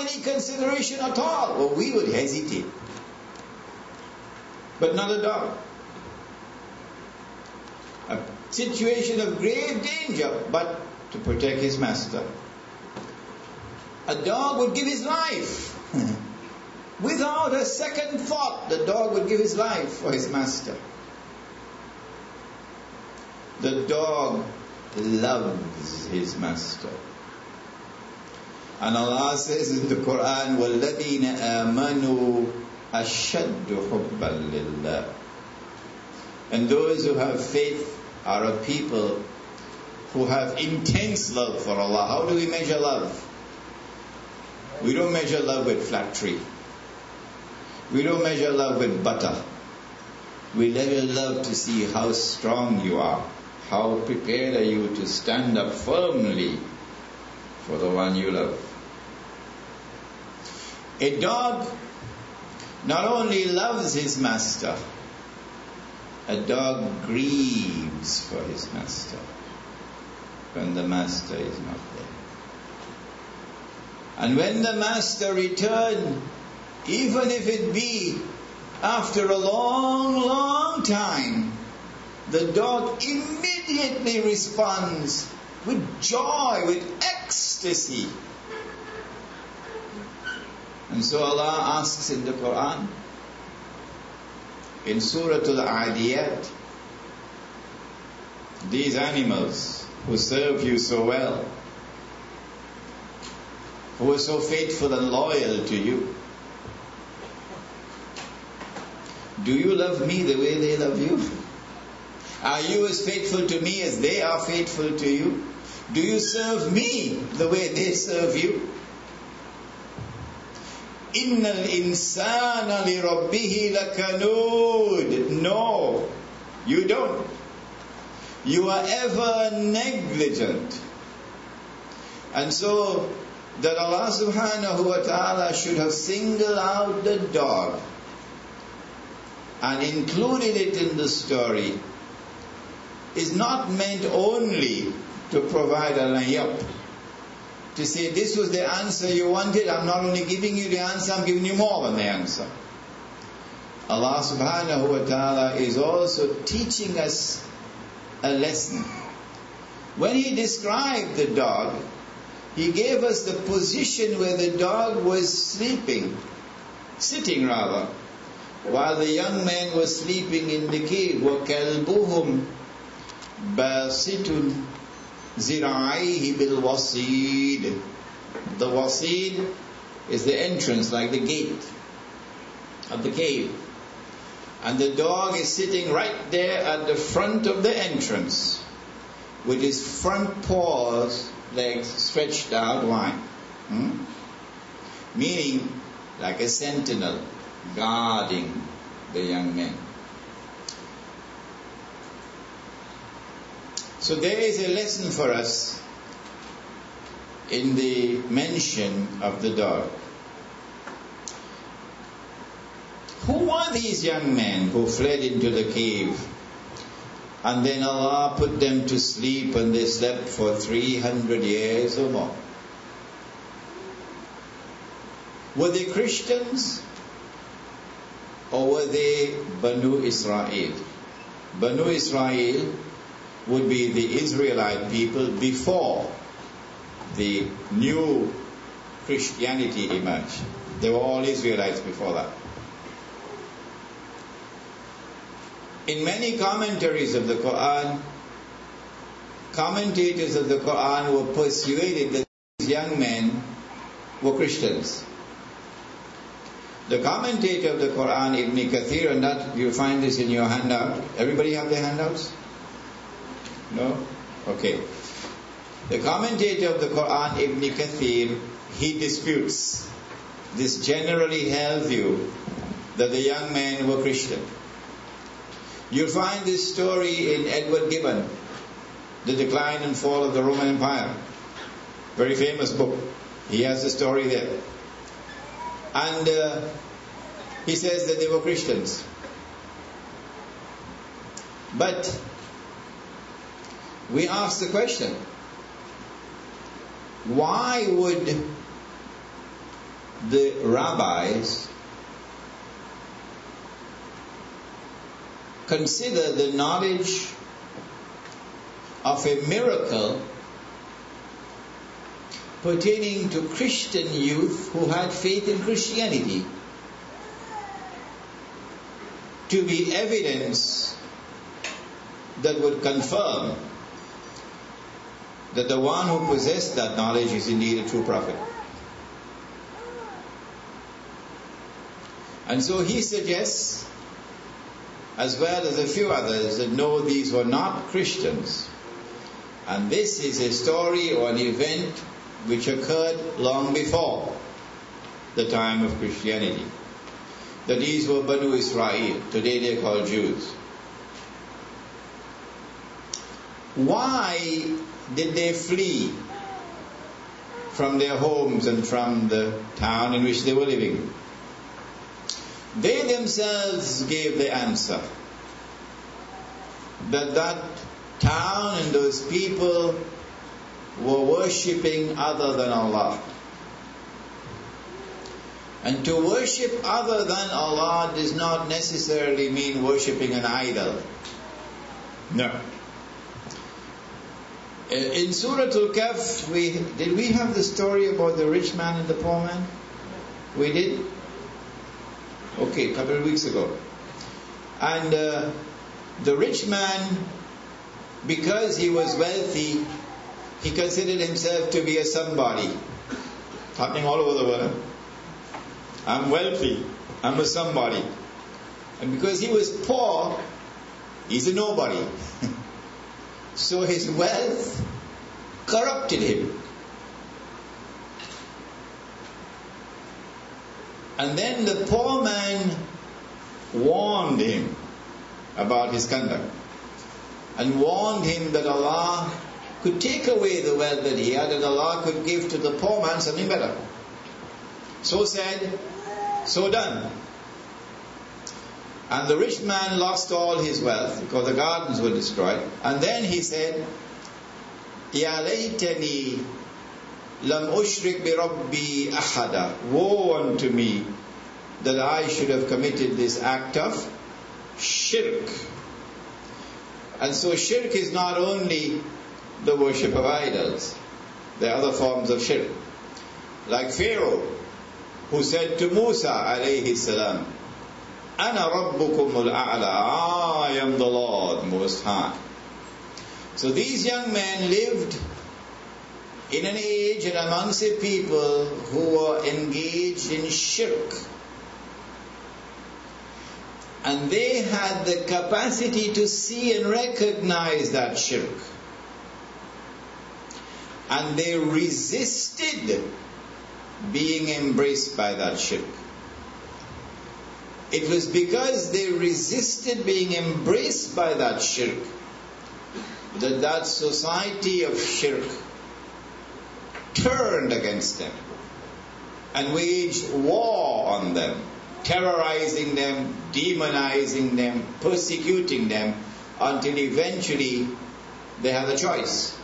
any consideration at all, or we would hesitate. But not a dog. A situation of grave danger, but to protect his master. A dog would give his life. Without a second thought, the dog would give his life for his master. The dog loves his master. And Allah says in the Quran, وَالَّذِينَ آمَنُوا أَشَدُّ حُبًّا لِلَّهِ And those who have faith are a people who have intense love for Allah. How do we measure love? We don't measure love with flattery. We don't measure love with butter. We measure love to see how strong you are. How prepared are you to stand up firmly for the one you love? A dog not only loves his master, a dog grieves for his master when the master is not there. And when the master returns, even if it be after a long, long time, the dog immediately responds with joy, with ecstasy. And so Allah asks in the Quran, in Surah Al-Adiyat, these animals who serve you so well, who are so faithful and loyal to you, do you love me the way they love you? Are you as faithful to me as they are faithful to you? Do you serve me the way they serve you? Innal insana li rabbihi lakanud. No, you don't. You are ever negligent. And so that Allah subhanahu wa ta'ala should have singled out the dog and included it in the story is not meant only to provide a layup To say this was the answer you wanted, I'm not only giving you the answer, I'm giving you more than the answer. Allah subhanahu wa ta'ala is also teaching us a lesson. When He described the dog, He gave us the position where the dog was sleeping, sitting rather, while the young man was sleeping in the cave. وَكَلْبُهُمْ zira'ihi bil wasid. The wasid is the entrance, like the gate of the cave. And the dog is sitting right there at the front of the entrance with his front paws, legs stretched out wide. Hmm? Meaning, like a sentinel guarding the young men. So there is a lesson for us in the mention of the dog. Who are these young men who fled into the cave and then Allah put them to sleep and they slept for 300 years or more? Were they Christians or were they Banu Israel? Banu Israel would be the Israelite people before the new Christianity emerged. They were all Israelites before that. In many commentaries of the Quran, commentators of the Quran were persuaded that these young men were Christians. The commentator of the Quran, Ibn Kathir, and that you'll find this in your handout. Everybody have their handouts? No? Okay. The commentator of the Quran, Ibn Kathir, he disputes this generally held view that the young men were Christian. You'll find this story in Edward Gibbon, The Decline and Fall of the Roman Empire. Very famous book. He has the story there. And uh, he says that they were Christians. But we ask the question why would the rabbis consider the knowledge of a miracle pertaining to Christian youth who had faith in Christianity to be evidence that would confirm that the one who possessed that knowledge is indeed a true prophet. And so he suggests, as well as a few others, that no, these were not Christians. And this is a story or an event which occurred long before the time of Christianity. That these were Banu Israel, today they're called Jews. Why did they flee from their homes and from the town in which they were living? They themselves gave the answer that that town and those people were worshipping other than Allah. And to worship other than Allah does not necessarily mean worshipping an idol. No. In Surah Al-Kahf, we, did we have the story about the rich man and the poor man? We did? Okay, a couple of weeks ago. And uh, the rich man, because he was wealthy, he considered himself to be a somebody. Happening all over the world. I'm wealthy. I'm a somebody. And because he was poor, he's a nobody. So his wealth corrupted him. And then the poor man warned him about his conduct and warned him that Allah could take away the wealth that he had and Allah could give to the poor man something better. So said, so done. And the rich man lost all his wealth because the gardens were destroyed. And then he said, Ya laytani lam ushrik bi rabbi ahada. Woe unto me that I should have committed this act of shirk. And so shirk is not only the worship of idols. There are other forms of shirk. Like Pharaoh, who said to Musa alayhi salam, Ana rabbukumul a'la. I am the Lord Most High. So these young men lived in an age and amongst a people who were engaged in shirk. And they had the capacity to see and recognize that shirk. And they resisted being embraced by that shirk. It was because they resisted being embraced by that shirk that that society of shirk turned against them and waged war on them, terrorizing them, demonizing them, persecuting them until eventually they had a choice.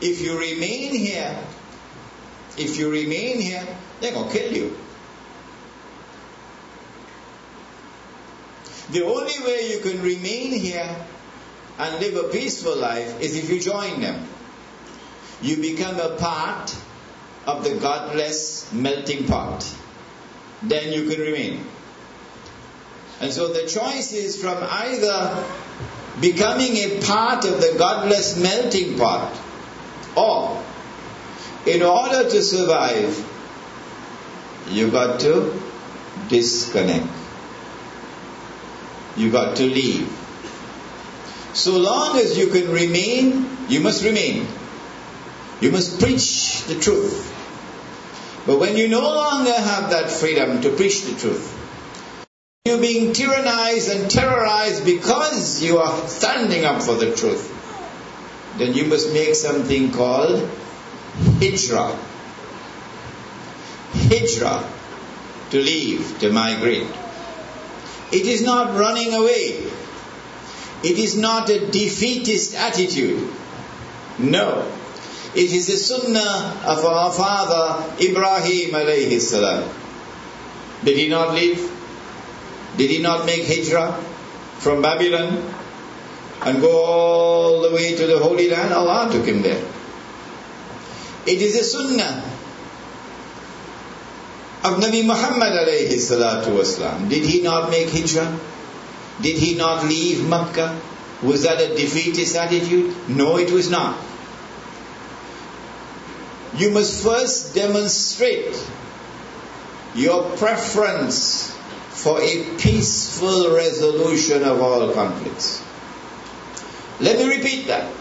If you remain here, if you remain here, they're going to kill you. The only way you can remain here and live a peaceful life is if you join them. You become a part of the godless melting pot. Then you can remain. And so the choice is from either becoming a part of the godless melting pot or in order to survive, you got to disconnect you got to leave. So long as you can remain, you must remain. You must preach the truth. But when you no longer have that freedom to preach the truth, you're being tyrannized and terrorized because you are standing up for the truth, then you must make something called hijrah. Hijrah, to leave, to migrate. It is not running away. It is not a defeatist attitude. No. It is the sunnah of our father Ibrahim alayhi salam. Did he not leave? Did he not make hijrah from Babylon and go all the way to the Holy Land? Allah took him there. It is a sunnah of Nabi Muhammad alayhi salatu wasalam. Did he not make hijrah? Did he not leave Makkah? Was that a defeatist attitude? No, it was not. You must first demonstrate your preference for a peaceful resolution of all conflicts. Let me repeat that.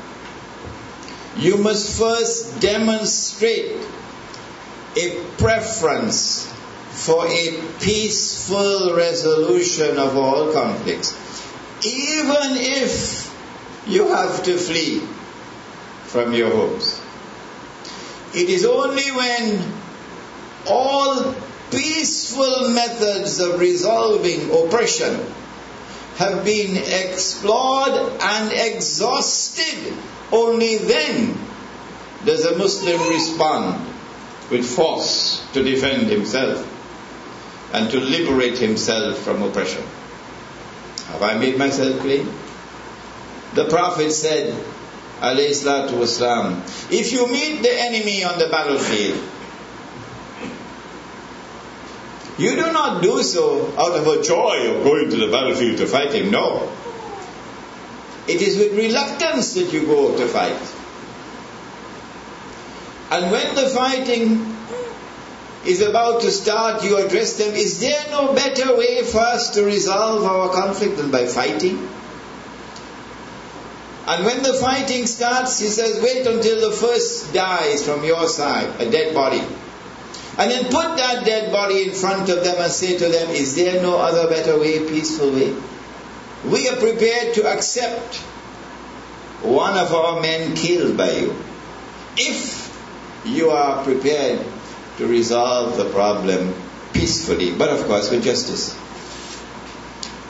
You must first demonstrate a preference for a peaceful resolution of all conflicts, even if you have to flee from your homes. It is only when all peaceful methods of resolving oppression have been explored and exhausted, only then does a Muslim respond with force to defend himself and to liberate himself from oppression. Have I made myself clear? The Prophet said, wasalam, if you meet the enemy on the battlefield, you do not do so out of a joy of going to the battlefield to fight him. No. It is with reluctance that you go to fight. And when the fighting is about to start, you address them, is there no better way for us to resolve our conflict than by fighting? And when the fighting starts, he says, wait until the first dies from your side, a dead body. And then put that dead body in front of them and say to them, Is there no other better way, peaceful way? We are prepared to accept one of our men killed by you. If you are prepared to resolve the problem peacefully, but of course with justice.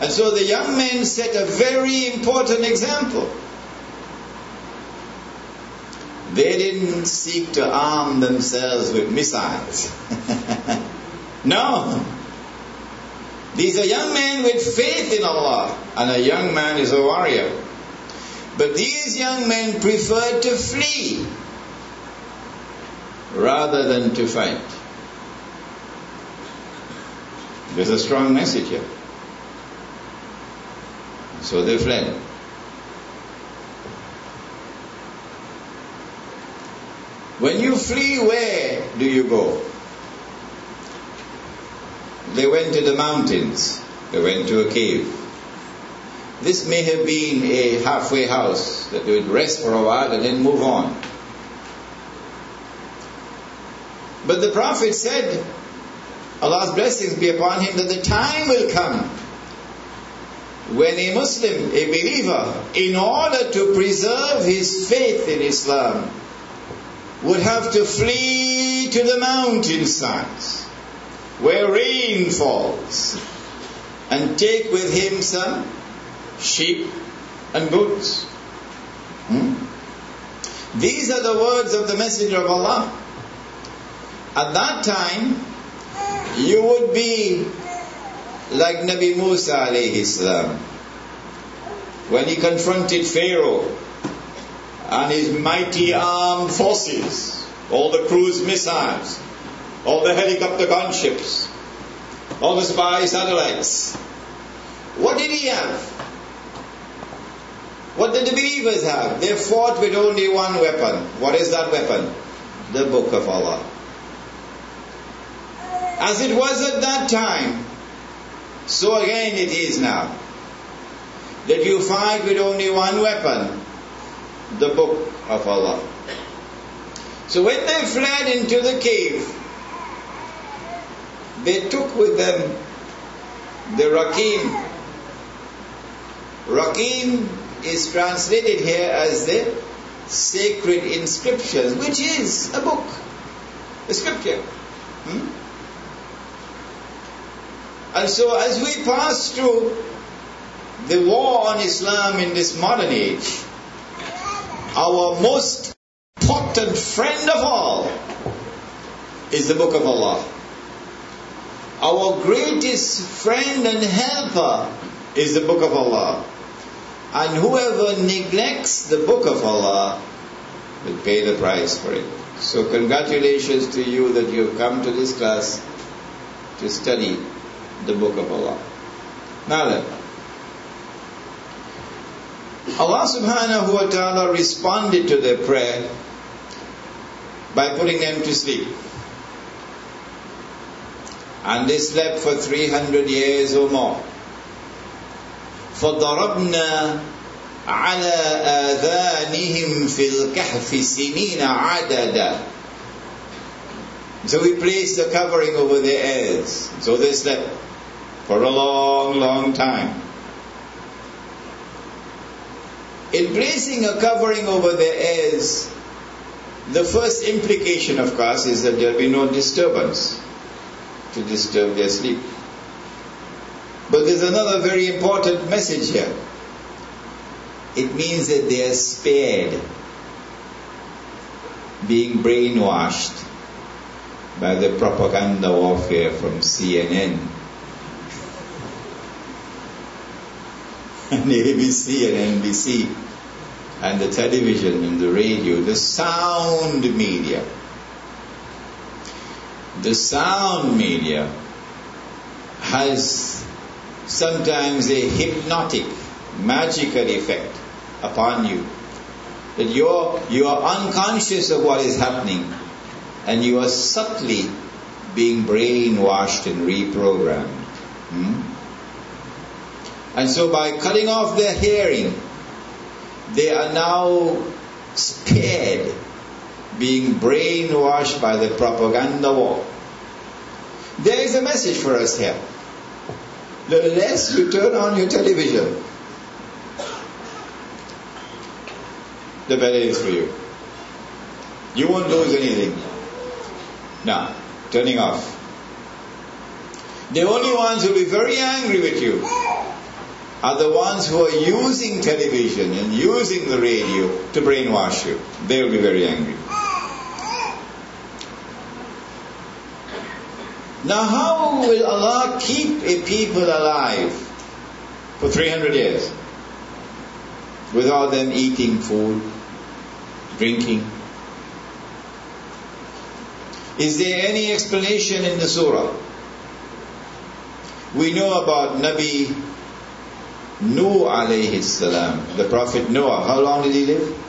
And so the young men set a very important example. They didn't seek to arm themselves with missiles. no. These are young men with faith in Allah, and a young man is a warrior. But these young men preferred to flee rather than to fight. There's a strong message here. So they fled. When you flee, where do you go? They went to the mountains. They went to a cave. This may have been a halfway house that they would rest for a while and then move on. But the Prophet said, Allah's blessings be upon him, that the time will come when a Muslim, a believer, in order to preserve his faith in Islam, would have to flee to the mountainsides where rain falls and take with him some sheep and goats. Hmm? These are the words of the Messenger of Allah. At that time, you would be like Nabi Musa alayhi salam. When he confronted Pharaoh and his mighty armed forces, all the cruise missiles, all the helicopter gunships, all the spy satellites. What did he have? What did the believers have? They fought with only one weapon. What is that weapon? The Book of Allah. As it was at that time, so again it is now. That you fight with only one weapon, the book of Allah. So when they fled into the cave, they took with them the Rakim. Rakim is translated here as the sacred inscriptions, which is a book, a scripture. Hmm? And so as we pass through the war on Islam in this modern age, our most trusted friend of all is the Book of Allah. Our greatest friend and helper is the Book of Allah. And whoever neglects the Book of Allah will pay the price for it. So, congratulations to you that you have come to this class to study the Book of Allah. Now then, Allah subhanahu wa ta'ala responded to their prayer by putting them to sleep. And they slept for 300 years or more. فضربنا على آذانهم في الكهف سنين عددا So we placed a covering over their ears. So they slept for a long, long time. In placing a covering over their ears, the first implication, of course, is that there will be no disturbance to disturb their sleep. But there's another very important message here. It means that they are spared being brainwashed by the propaganda warfare from CNN and ABC and NBC and the television and the radio, the sound media. The sound media has sometimes a hypnotic, magical effect upon you. That you're, you are unconscious of what is happening and you are subtly being brainwashed and reprogrammed. Hmm? And so by cutting off their hearing, they are now spared being brainwashed by the propaganda war. There is a message for us here. The less you turn on your television, the better it is for you. You won't lose anything. Now, turning off. The only ones who will be very angry with you are the ones who are using television and using the radio to brainwash you. They will be very angry. Now, how will Allah keep a people alive for 300 years without them eating food, drinking? Is there any explanation in the surah? We know about Nabi Nuh alayhi salam, the Prophet Noah. How long did he live?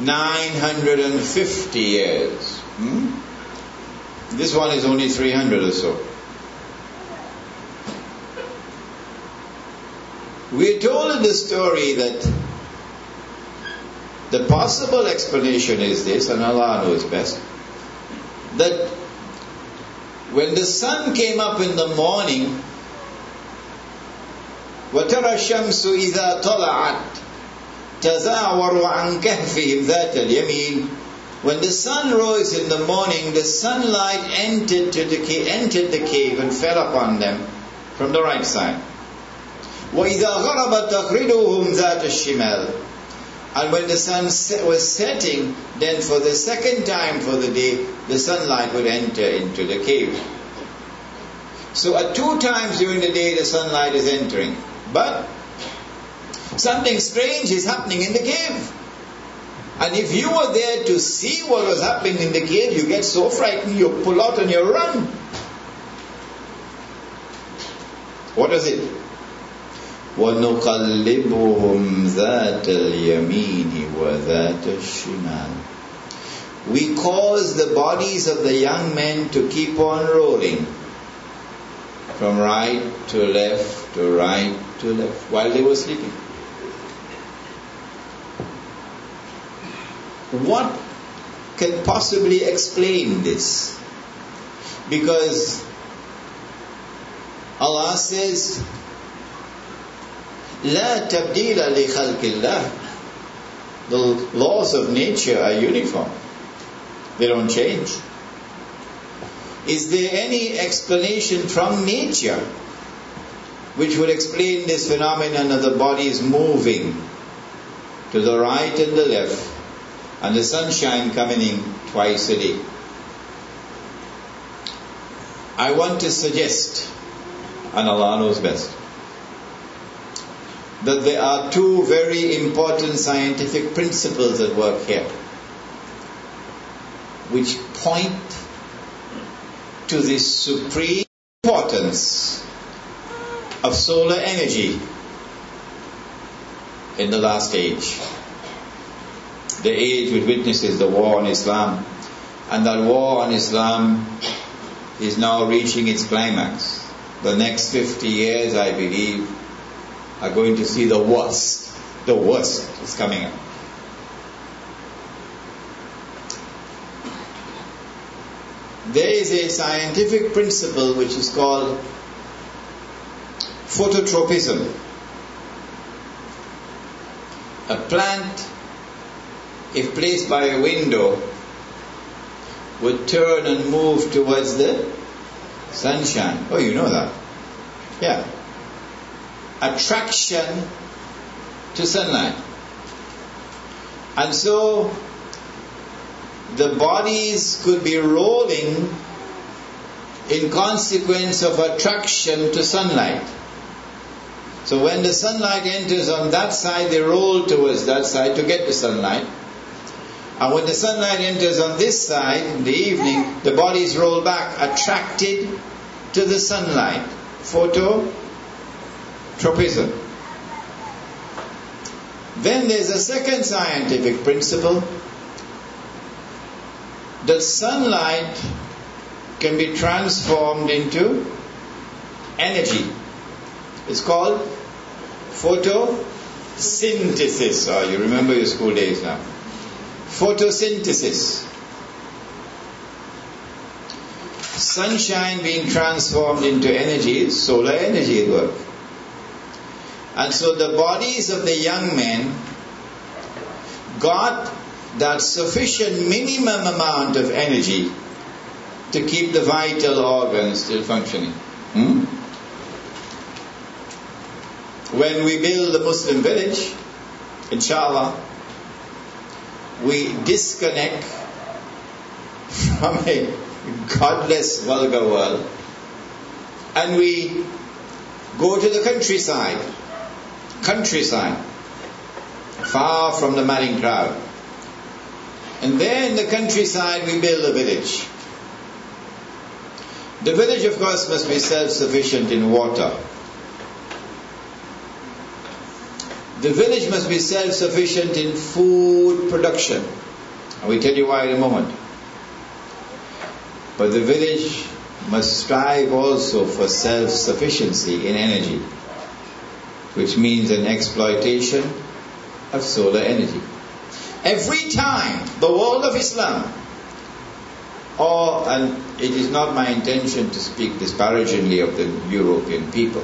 950 years. Hmm? This one is only 300 or so. We are told in the story that the possible explanation is this, and Allah knows best, that when the sun came up in the morning, وترى الشمس إذا طلعت تزاور عن كهفهم ذات اليمين when the sun rose in the morning, the sunlight entered, to the cave, entered the cave and fell upon them from the right side. وَإِذَا غَرَبَتْ تَغْرِدُهُمْ ذَاتَ الشِّمَالِ And when the sun was setting, then for the second time for the day, the sunlight would enter into the cave. So at two times during the day, the sunlight is entering. But something strange is happening in the cave. And if you were there to see what was happening in the cave, you get so frightened you pull out and you run. What is it? وَنُقَلِّبُهُمْ ذَاتَ الْيَمِينِ وَذَاتَ الشِّمَالِ We cause the bodies of the young men to keep on rolling from right to left to right to left while they were sleeping. What can possibly explain this? Because Allah says, لا تبديل لخلق الله. The laws of nature are uniform. They don't change. Is there any explanation from nature which would explain this phenomenon of the bodies moving to the right and the left and the sunshine coming in twice a day. I want to suggest, and Allah knows best, that there are two very important scientific principles at work here, which point to the supreme importance of solar energy in the last age. The age which witnesses the war on Islam. And that war on Islam is now reaching its climax. The next 50 years, I believe, are going to see the worst. The worst is coming up. There is a scientific principle which is called phototropism. A plant, if placed by a window, would turn and move towards the sunshine. Oh, you know that. Yeah. Attraction to sunlight. And so the bodies could be rolling in consequence of attraction to sunlight. So when the sunlight enters on that side, they roll towards that side to get the sunlight. And when the sunlight enters on this side in the evening, the bodies roll back, attracted to the sunlight. Phototropism. Then there's a second scientific principle that sunlight can be transformed into energy. It's called photosynthesis. Oh, you remember your school days now. Photosynthesis. Sunshine being transformed into energy solar energy at work. And so the bodies of the young men got that sufficient minimum amount of energy to keep the vital organs still functioning. Hmm? When we build the Muslim village, inshallah, we disconnect from a godless, vulgar world and we go to the countryside, countryside, far from the madding crowd. And there in the countryside we build a village. The village, of course, must be self sufficient in water. The village must be self sufficient in food production. I will tell you why in a moment. But the village must strive also for self sufficiency in energy, which means an exploitation of solar energy. Every time the world of Islam, or, and it is not my intention to speak disparagingly of the European people,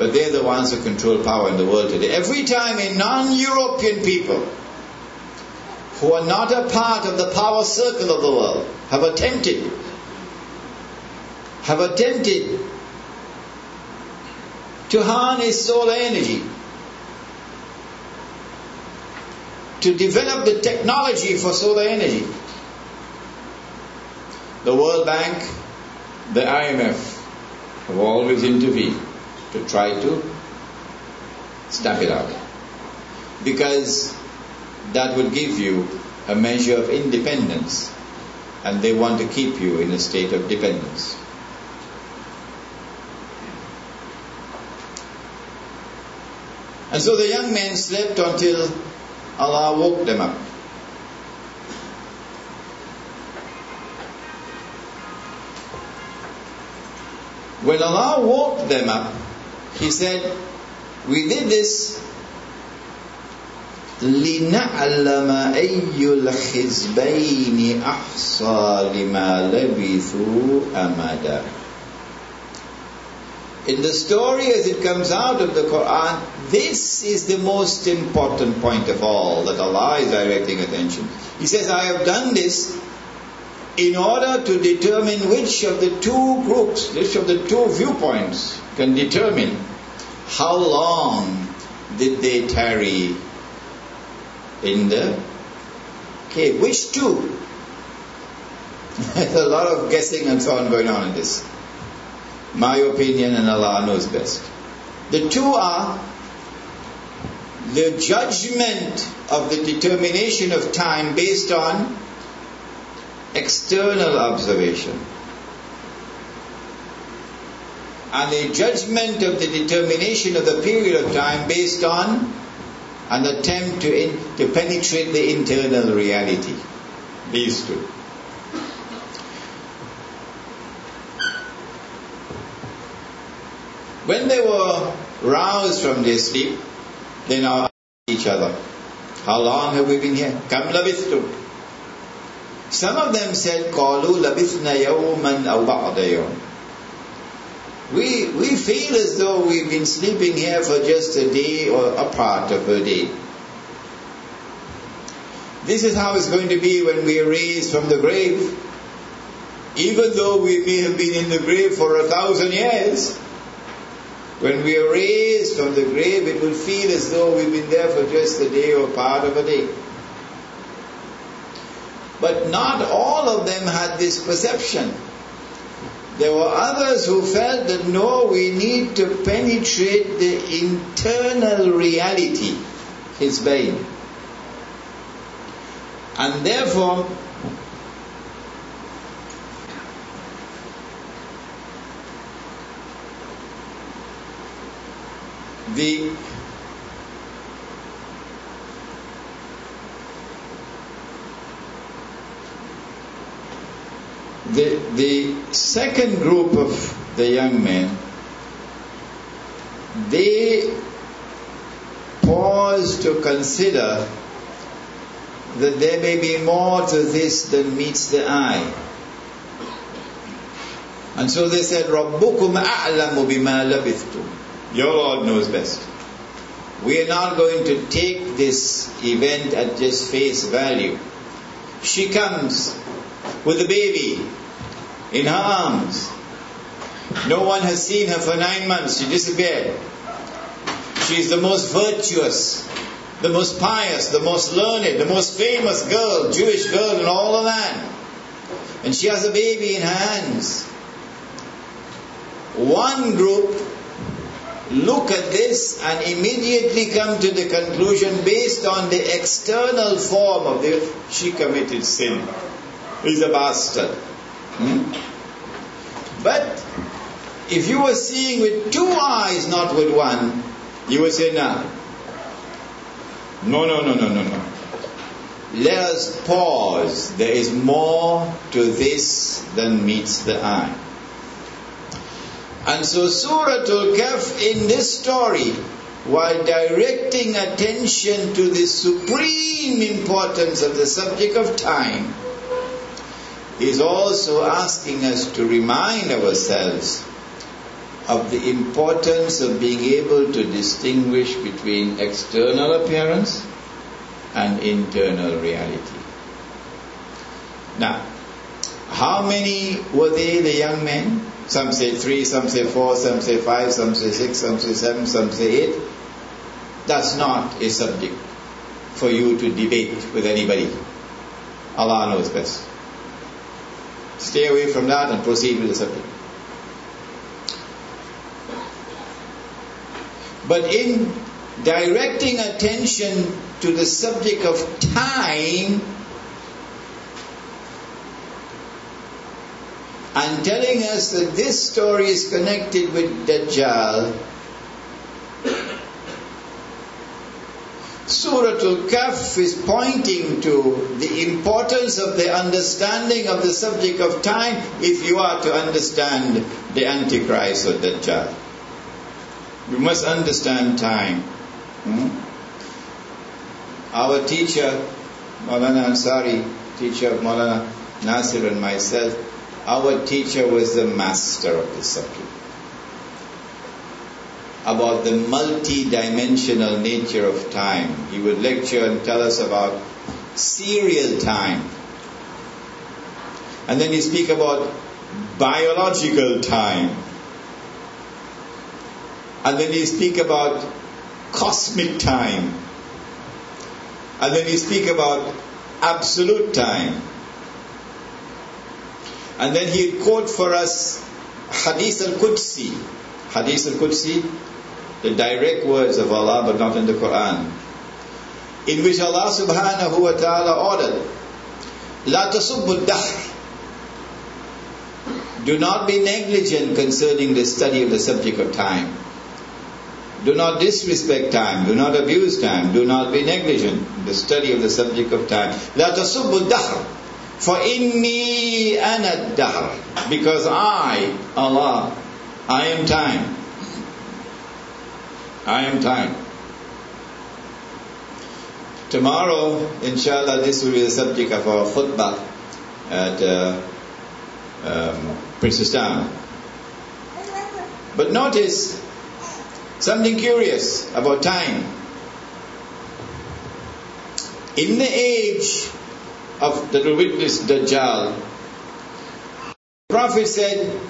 but they're the ones who control power in the world today. Every time a non European people who are not a part of the power circle of the world have attempted, have attempted to harness solar energy, to develop the technology for solar energy. The World Bank, the IMF have always intervened to try to stamp it out. Because that would give you a measure of independence and they want to keep you in a state of dependence. And so the young men slept until Allah woke them up. When Allah woke them up, He said, We did this لنعلم أي الحزبين أحصى لما لبثوا أمدا in the story as it comes out of the Quran, this is the most important point of all that Allah is directing attention. He says, I have done this in order to determine which of the two groups, which of the two viewpoints can determine how long did they tarry in the cave. which two? There's a lot of guessing and so on going on in this. My opinion and Allah knows best. The two are the judgment of the determination of time based on external observation and the judgment of the determination of the period of time based on an attempt to, in, to penetrate the internal reality. These two. When they were roused from their sleep, they now asked each other, How long have we been here? Kam labithtu. Some of them said, Qalu labithna yawman aw ba'da yawman. We, we feel as though we've been sleeping here for just a day or a part of a day. This is how it's going to be when we are raised from the grave. Even though we may have been in the grave for a thousand years, when we are raised from the grave, it will feel as though we've been there for just a day or part of a day. But not all of them had this perception. There were others who felt that no, we need to penetrate the internal reality, his being. And therefore, the the, the second group of the young men, they pause to consider that there may be more to this than meets the eye. And so they said, رَبُّكُمْ أَعْلَمُ بِمَا لَبِثْتُمْ Your Lord knows best. We are not going to take this event at just face value. She comes with a baby in her arms. No one has seen her for nine months. She disappeared. She is the most virtuous, the most pious, the most learned, the most famous girl, Jewish girl in all the land. And she has a baby in her hands. One group look at this and immediately come to the conclusion based on the external form of the she committed sin. He's a bastard. Hmm? But if you were seeing with two eyes, not with one, you would say, no. No, no, no, no, no, no. Let us pause. There is more to this than meets the eye. And so Surah Al-Kahf in this story, while directing attention to the supreme importance of the subject of time, is also asking us to remind ourselves of the importance of being able to distinguish between external appearance and internal reality. Now, how many were they, the young men? Some say three, some say four, some say five, some say six, some say seven, some say eight. That's not a subject for you to debate with anybody. Allah knows best. Stay away from that and proceed with the subject. But in directing attention to the subject of time and telling us that this story is connected with Dajjal, Surah Al-Kahf is pointing to the importance of the understanding of the subject of time if you are to understand the Antichrist or Dajjal. You must understand time. Hmm? Our teacher, Maulana Ansari, teacher of Maulana Nasir and myself, our teacher was the master of the subject about the multi-dimensional nature of time. He would lecture and tell us about serial time. And then he speak about biological time. And then he speak about cosmic time. And then he speak about absolute time. And then he quote for us Hadith al-Qudsi. Hadith al-Qudsi, the direct words of Allah but not in the Quran. In which Allah subhanahu wa ta'ala ordered, La tasubbu dahr. Do not be negligent concerning the study of the subject of time. Do not disrespect time. Do not abuse time. Do not be negligent in the study of the subject of time. La tasubbu dahr. For inni ana dahr. Because I, Allah, I am time. I am time. Tomorrow, inshallah, this will be the subject of our khutbah at uh, um, Princess Town. But notice something curious about time. In the age of the witness Dajjal, the Prophet said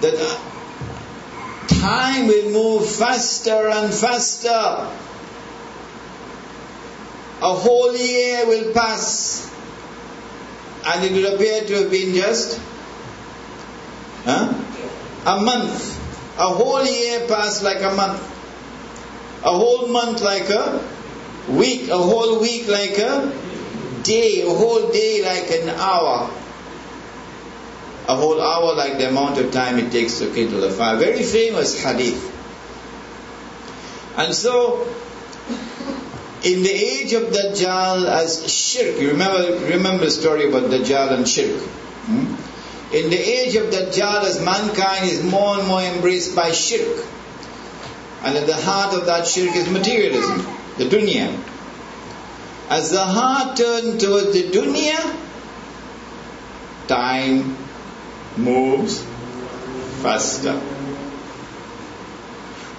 that time will move faster and faster. A whole year will pass and it will appear to have been just huh? a month. A whole year passed like a month. A whole month like a week. A whole week like a day. A whole day like an hour. A whole hour like the amount of time it takes to kindle a fire. Very famous hadith. And so, in the age of Dajjal as shirk, you remember, remember the story about Dajjal and shirk. Hmm? In the age of Dajjal as mankind is more and more embraced by shirk. And at the heart of that shirk is materialism, the dunya. As the heart turned towards the dunya, time moves faster.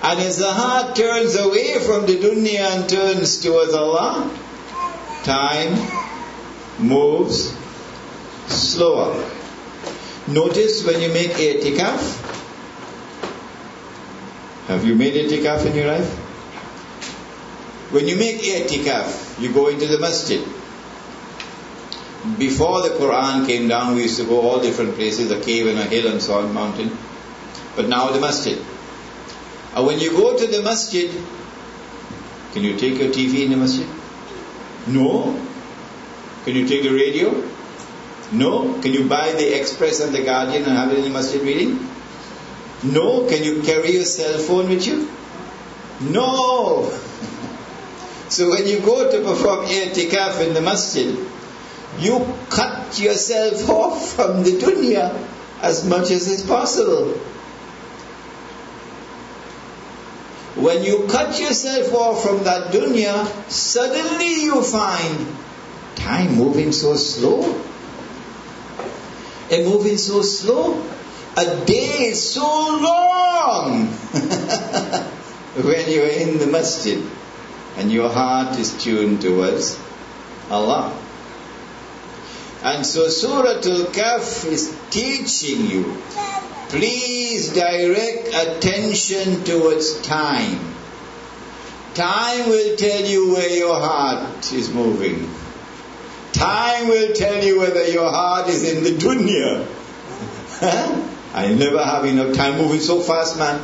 And as the heart turns away from the dunya and turns towards Allah, time moves slower. Notice when you make a i'tikaf, have you made a i'tikaf in your life? When you make a i'tikaf, you go into the masjid. Before the Quran came down, we used to go all different places, a cave and a hill and so on, mountain. But now the masjid. And when you go to the masjid, can you take your TV in the masjid? No. Can you take the radio? No. Can you buy the Express and the Guardian and have it in the masjid reading? No. Can you carry your cell phone with you? No. So when you go to perform i'tikaf in the masjid, you cut yourself off from the dunya as much as is possible. When you cut yourself off from that dunya, suddenly you find time moving so slow. And moving so slow. A day is so long when you're in the masjid and your heart is tuned towards Allah. And so Surah Al-Kahf is teaching you please direct attention towards time. Time will tell you where your heart is moving. Time will tell you whether your heart is in the dunya. I never have enough time moving so fast, man.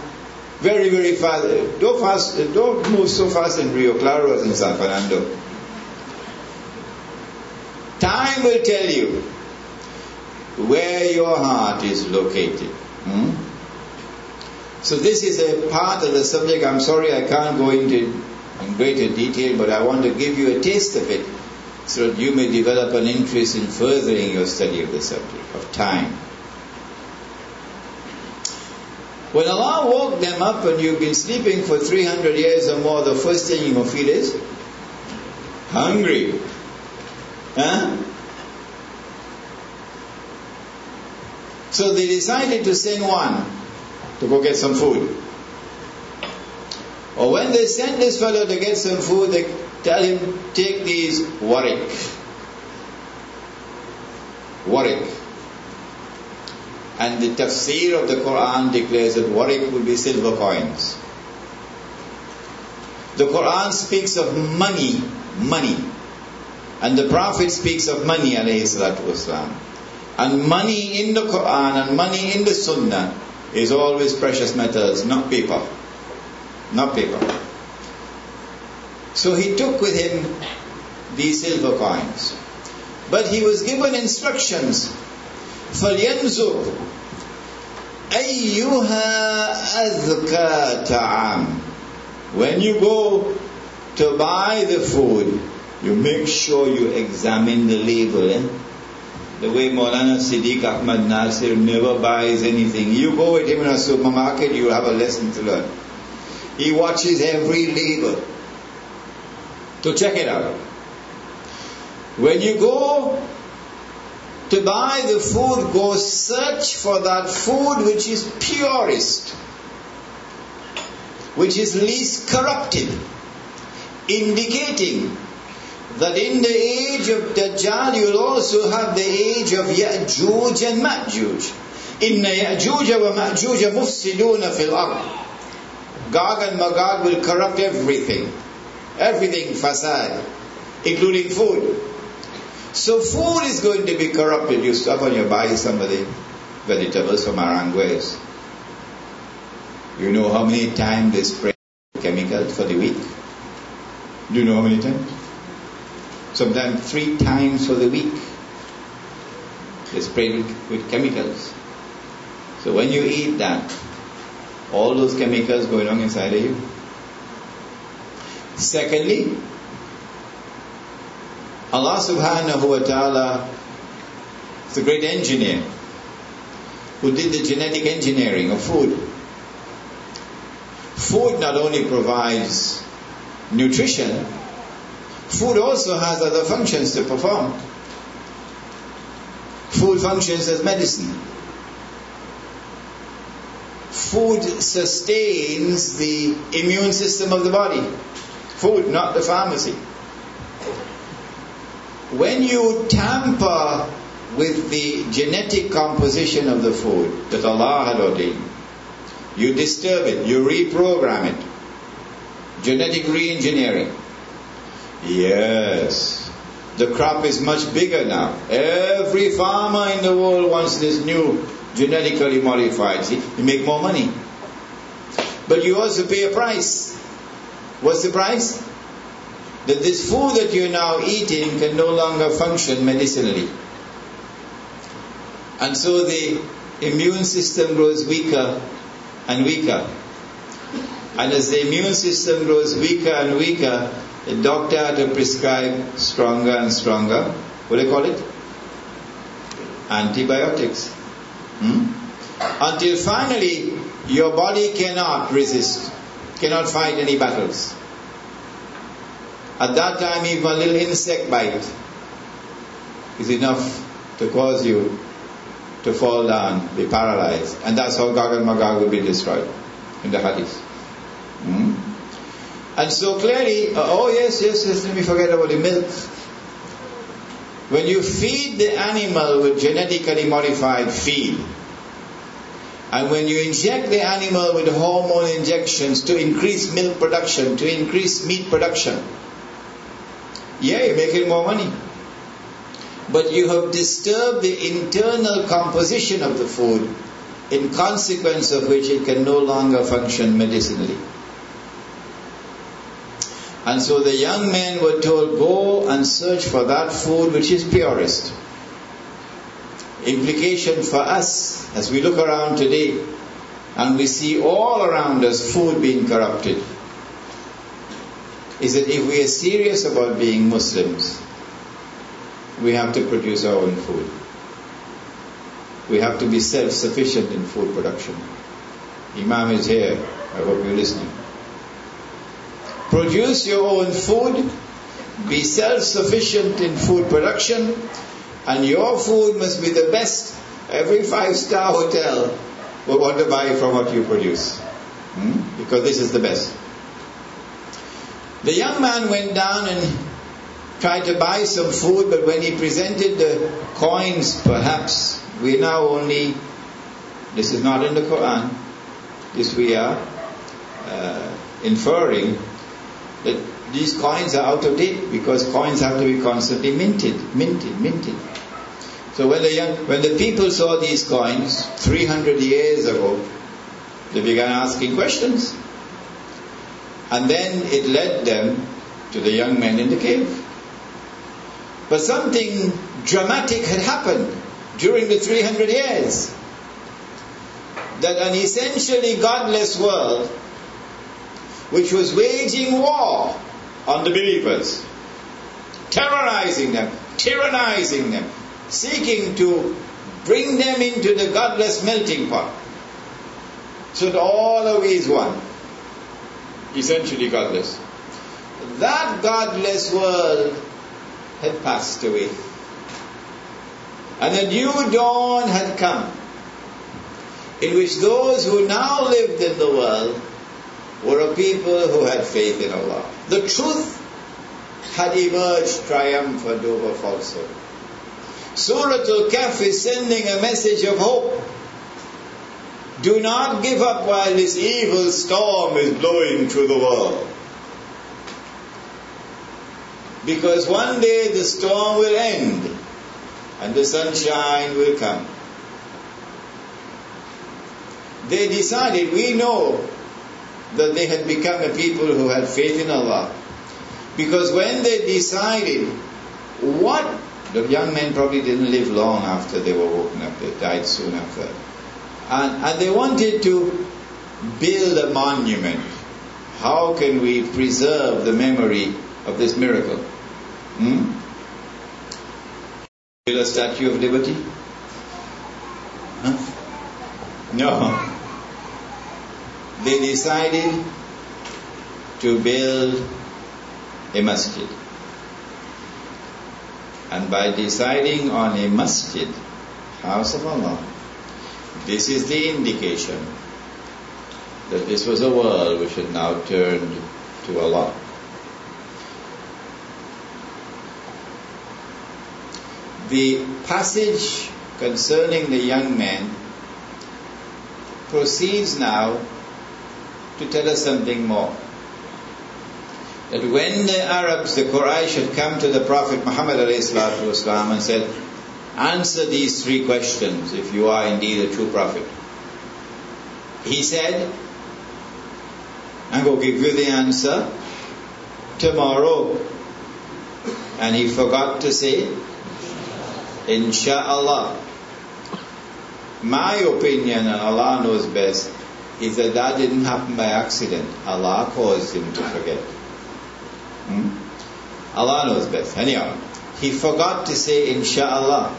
Very, very fast. Don't fast. Don't move so fast in Rio Claro and San Fernando. Time will tell you where your heart is located. Hmm? So this is a part of the subject. I'm sorry I can't go into in greater detail, but I want to give you a taste of it so that you may develop an interest in furthering your study of the subject of time. When Allah woke them up and you've been sleeping for 300 years or more, the first thing you will feel is hungry. Huh? So they decided to send one to go get some food. Or when they send this fellow to get some food, they tell him, take these warik. Warik. And the tafsir of the Quran declares that warik will be silver coins. The Quran speaks of money, money. And the Prophet speaks of money, alayhi salatu wasalam. And money in the Quran and money in the Sunnah is always precious metals, not paper. Not paper. So he took with him these silver coins. But he was given instructions. فَلْيَنْزُرْ أَيُّهَا أَذْكَى طَعَامٍ When you go to buy the food, you make sure you examine the label. Eh? The way Maulana Siddiq Ahmad Nasir never buys anything. You go with him in a supermarket, you have a lesson to learn. He watches every label to check it out. When you go to buy the food, go search for that food which is purest, which is least corrupted, indicating that in the age of Dajjal you'll also have the age of Ya'juj and Ma'juj. Ya'juj wa Ma'juj mufsiduna fil ard. Gog and Magog will corrupt everything. Everything fasad, including food. So food is going to be corrupted. You stop and you buy somebody vegetables from Aranguez. You know how many times they spray chemicals for the week? Do you know how many times? Sometimes three times for the week. They spray with chemicals. So when you eat that, all those chemicals going on inside of you. Secondly, Allah subhanahu wa ta'ala is a great engineer who did the genetic engineering of food. Food not only provides nutrition, food also has other functions to perform. Food functions as medicine. Food sustains the immune system of the body. Food, not the pharmacy. When you tamper with the genetic composition of the food that Allah had ordained, you disturb it, you reprogram it. Genetic re-engineering. Yes. The crop is much bigger now. Every farmer in the world wants this new genetically modified. See, you make more money. But you also pay a price. What's the price? That this food that you're now eating can no longer function medicinally. And so the immune system grows weaker and weaker. And as the immune system grows weaker and weaker, the doctor had to prescribe stronger and stronger, what do they call it? Antibiotics. Hmm? Until finally your body cannot resist, cannot fight any battles. At that time, even a little insect bite is enough to cause you to fall down, be paralyzed. And that's how Gog and Magog will be destroyed in the Hadith. Hmm? And so clearly, uh, oh yes, yes, yes, let me forget about the milk. When you feed the animal with genetically modified feed, and when you inject the animal with hormone injections to increase milk production, to increase meat production, yeah, you're making more money. But you have disturbed the internal composition of the food, in consequence of which it can no longer function medicinally. And so the young men were told, go and search for that food which is purest. Implication for us as we look around today and we see all around us food being corrupted is that if we are serious about being Muslims, we have to produce our own food. We have to be self-sufficient in food production. Imam is here. I hope you're listening. Produce your own food, be self-sufficient in food production, and your food must be the best. Every five-star hotel will want to buy from what you produce. Hmm? Because this is the best. The young man went down and tried to buy some food, but when he presented the coins, perhaps, we now only, this is not in the Quran, this we are uh, inferring, that these coins are out of date because coins have to be constantly minted, minted, minted. So when the young, when the people saw these coins 300 years ago, they began asking questions. And then it led them to the young men in the cave. But something dramatic had happened during the 300 years. That an essentially godless world, which was waging war on the believers, terrorizing them, tyrannizing them, seeking to bring them into the godless melting pot. So that all of is one. Essentially godless. That godless world had passed away. And a new dawn had come, in which those who now lived in the world were a people who had faith in Allah. The truth had emerged triumphant over falsehood. Surah Al-Kahf is sending a message of hope. Do not give up while this evil storm is blowing through the world. Because one day the storm will end and the sunshine will come. They decided, we know that they had become a people who had faith in Allah. Because when they decided what the young men probably didn't live long after they were woken up, they died soon after. And, and they wanted to build a monument. How can we preserve the memory of this miracle? Hmm? Build a Statue of Liberty? Huh? No. They decided to build a masjid. And by deciding on a masjid, house of Allah, this is the indication that this was a world which had now turned to Allah. The passage concerning the young man proceeds now to tell us something more. That when the Arabs, the Quraysh had come to the Prophet Muhammad والسلام, and said, answer these three questions if you are indeed a true prophet. He said, I'm going to give you the answer tomorrow. And he forgot to say, Insha'Allah. My opinion, and Allah knows best, is that that didn't happen by accident. Allah caused him to forget. Hmm? Allah knows best. Anyhow, he forgot to say insha'Allah.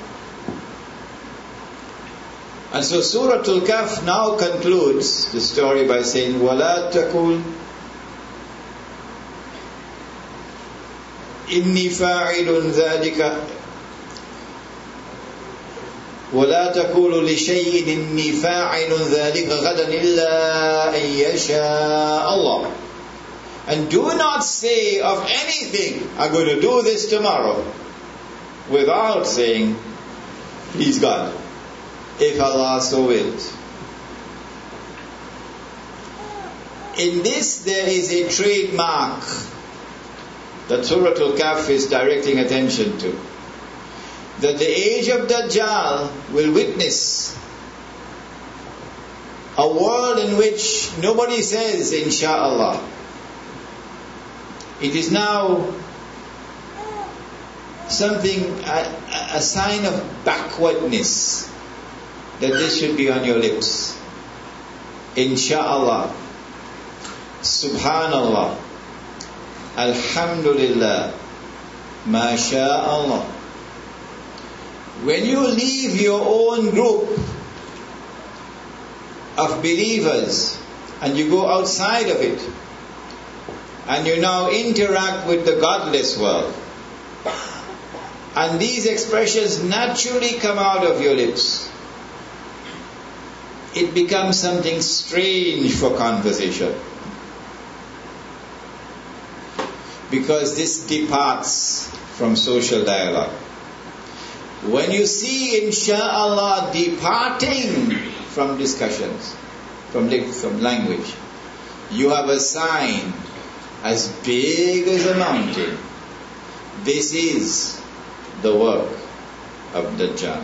And so Surah Al-Kahf now concludes the story by saying, وَلَا تَكُلْ إِنِّي فَاعِلٌ ذَلِكَ ولا لشيء إني فاعل ذلك غدا إلا أن يشاء الله. And do not say of anything I'm going to do this tomorrow without saying please God if Allah so wills. In this there is a trademark that Surah Al-Kahf is directing attention to that the age of Dajjal will witness a world in which nobody says insha'Allah. It is now something, a, a sign of backwardness that this should be on your lips. Insha'Allah. Subhanallah. Alhamdulillah. MashaAllah. When you leave your own group of believers and you go outside of it and you now interact with the godless world and these expressions naturally come out of your lips, it becomes something strange for conversation. Because this departs from social dialogue. When you see insha'Allah departing from discussions, from, from language, you have a sign as big as a mountain. This is the work of Dajjal.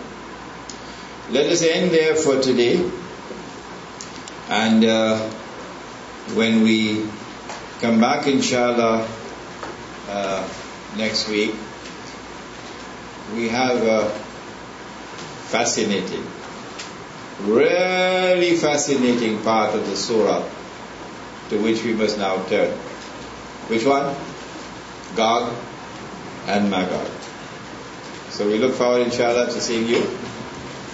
Let us end there for today. And uh, when we come back, inshallah, uh, next week, we have a fascinating, really fascinating part of the surah to which we must now turn. Which one? Gog and Magog. So we look forward inshallah to seeing you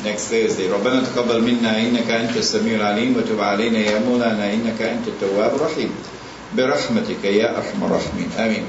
next Thursday. ربنا تقبل منا إنك أنت السميع العليم وتب علينا يا مولانا إنك أنت التواب الرحيم برحمتك يا أرحم الراحمين آمين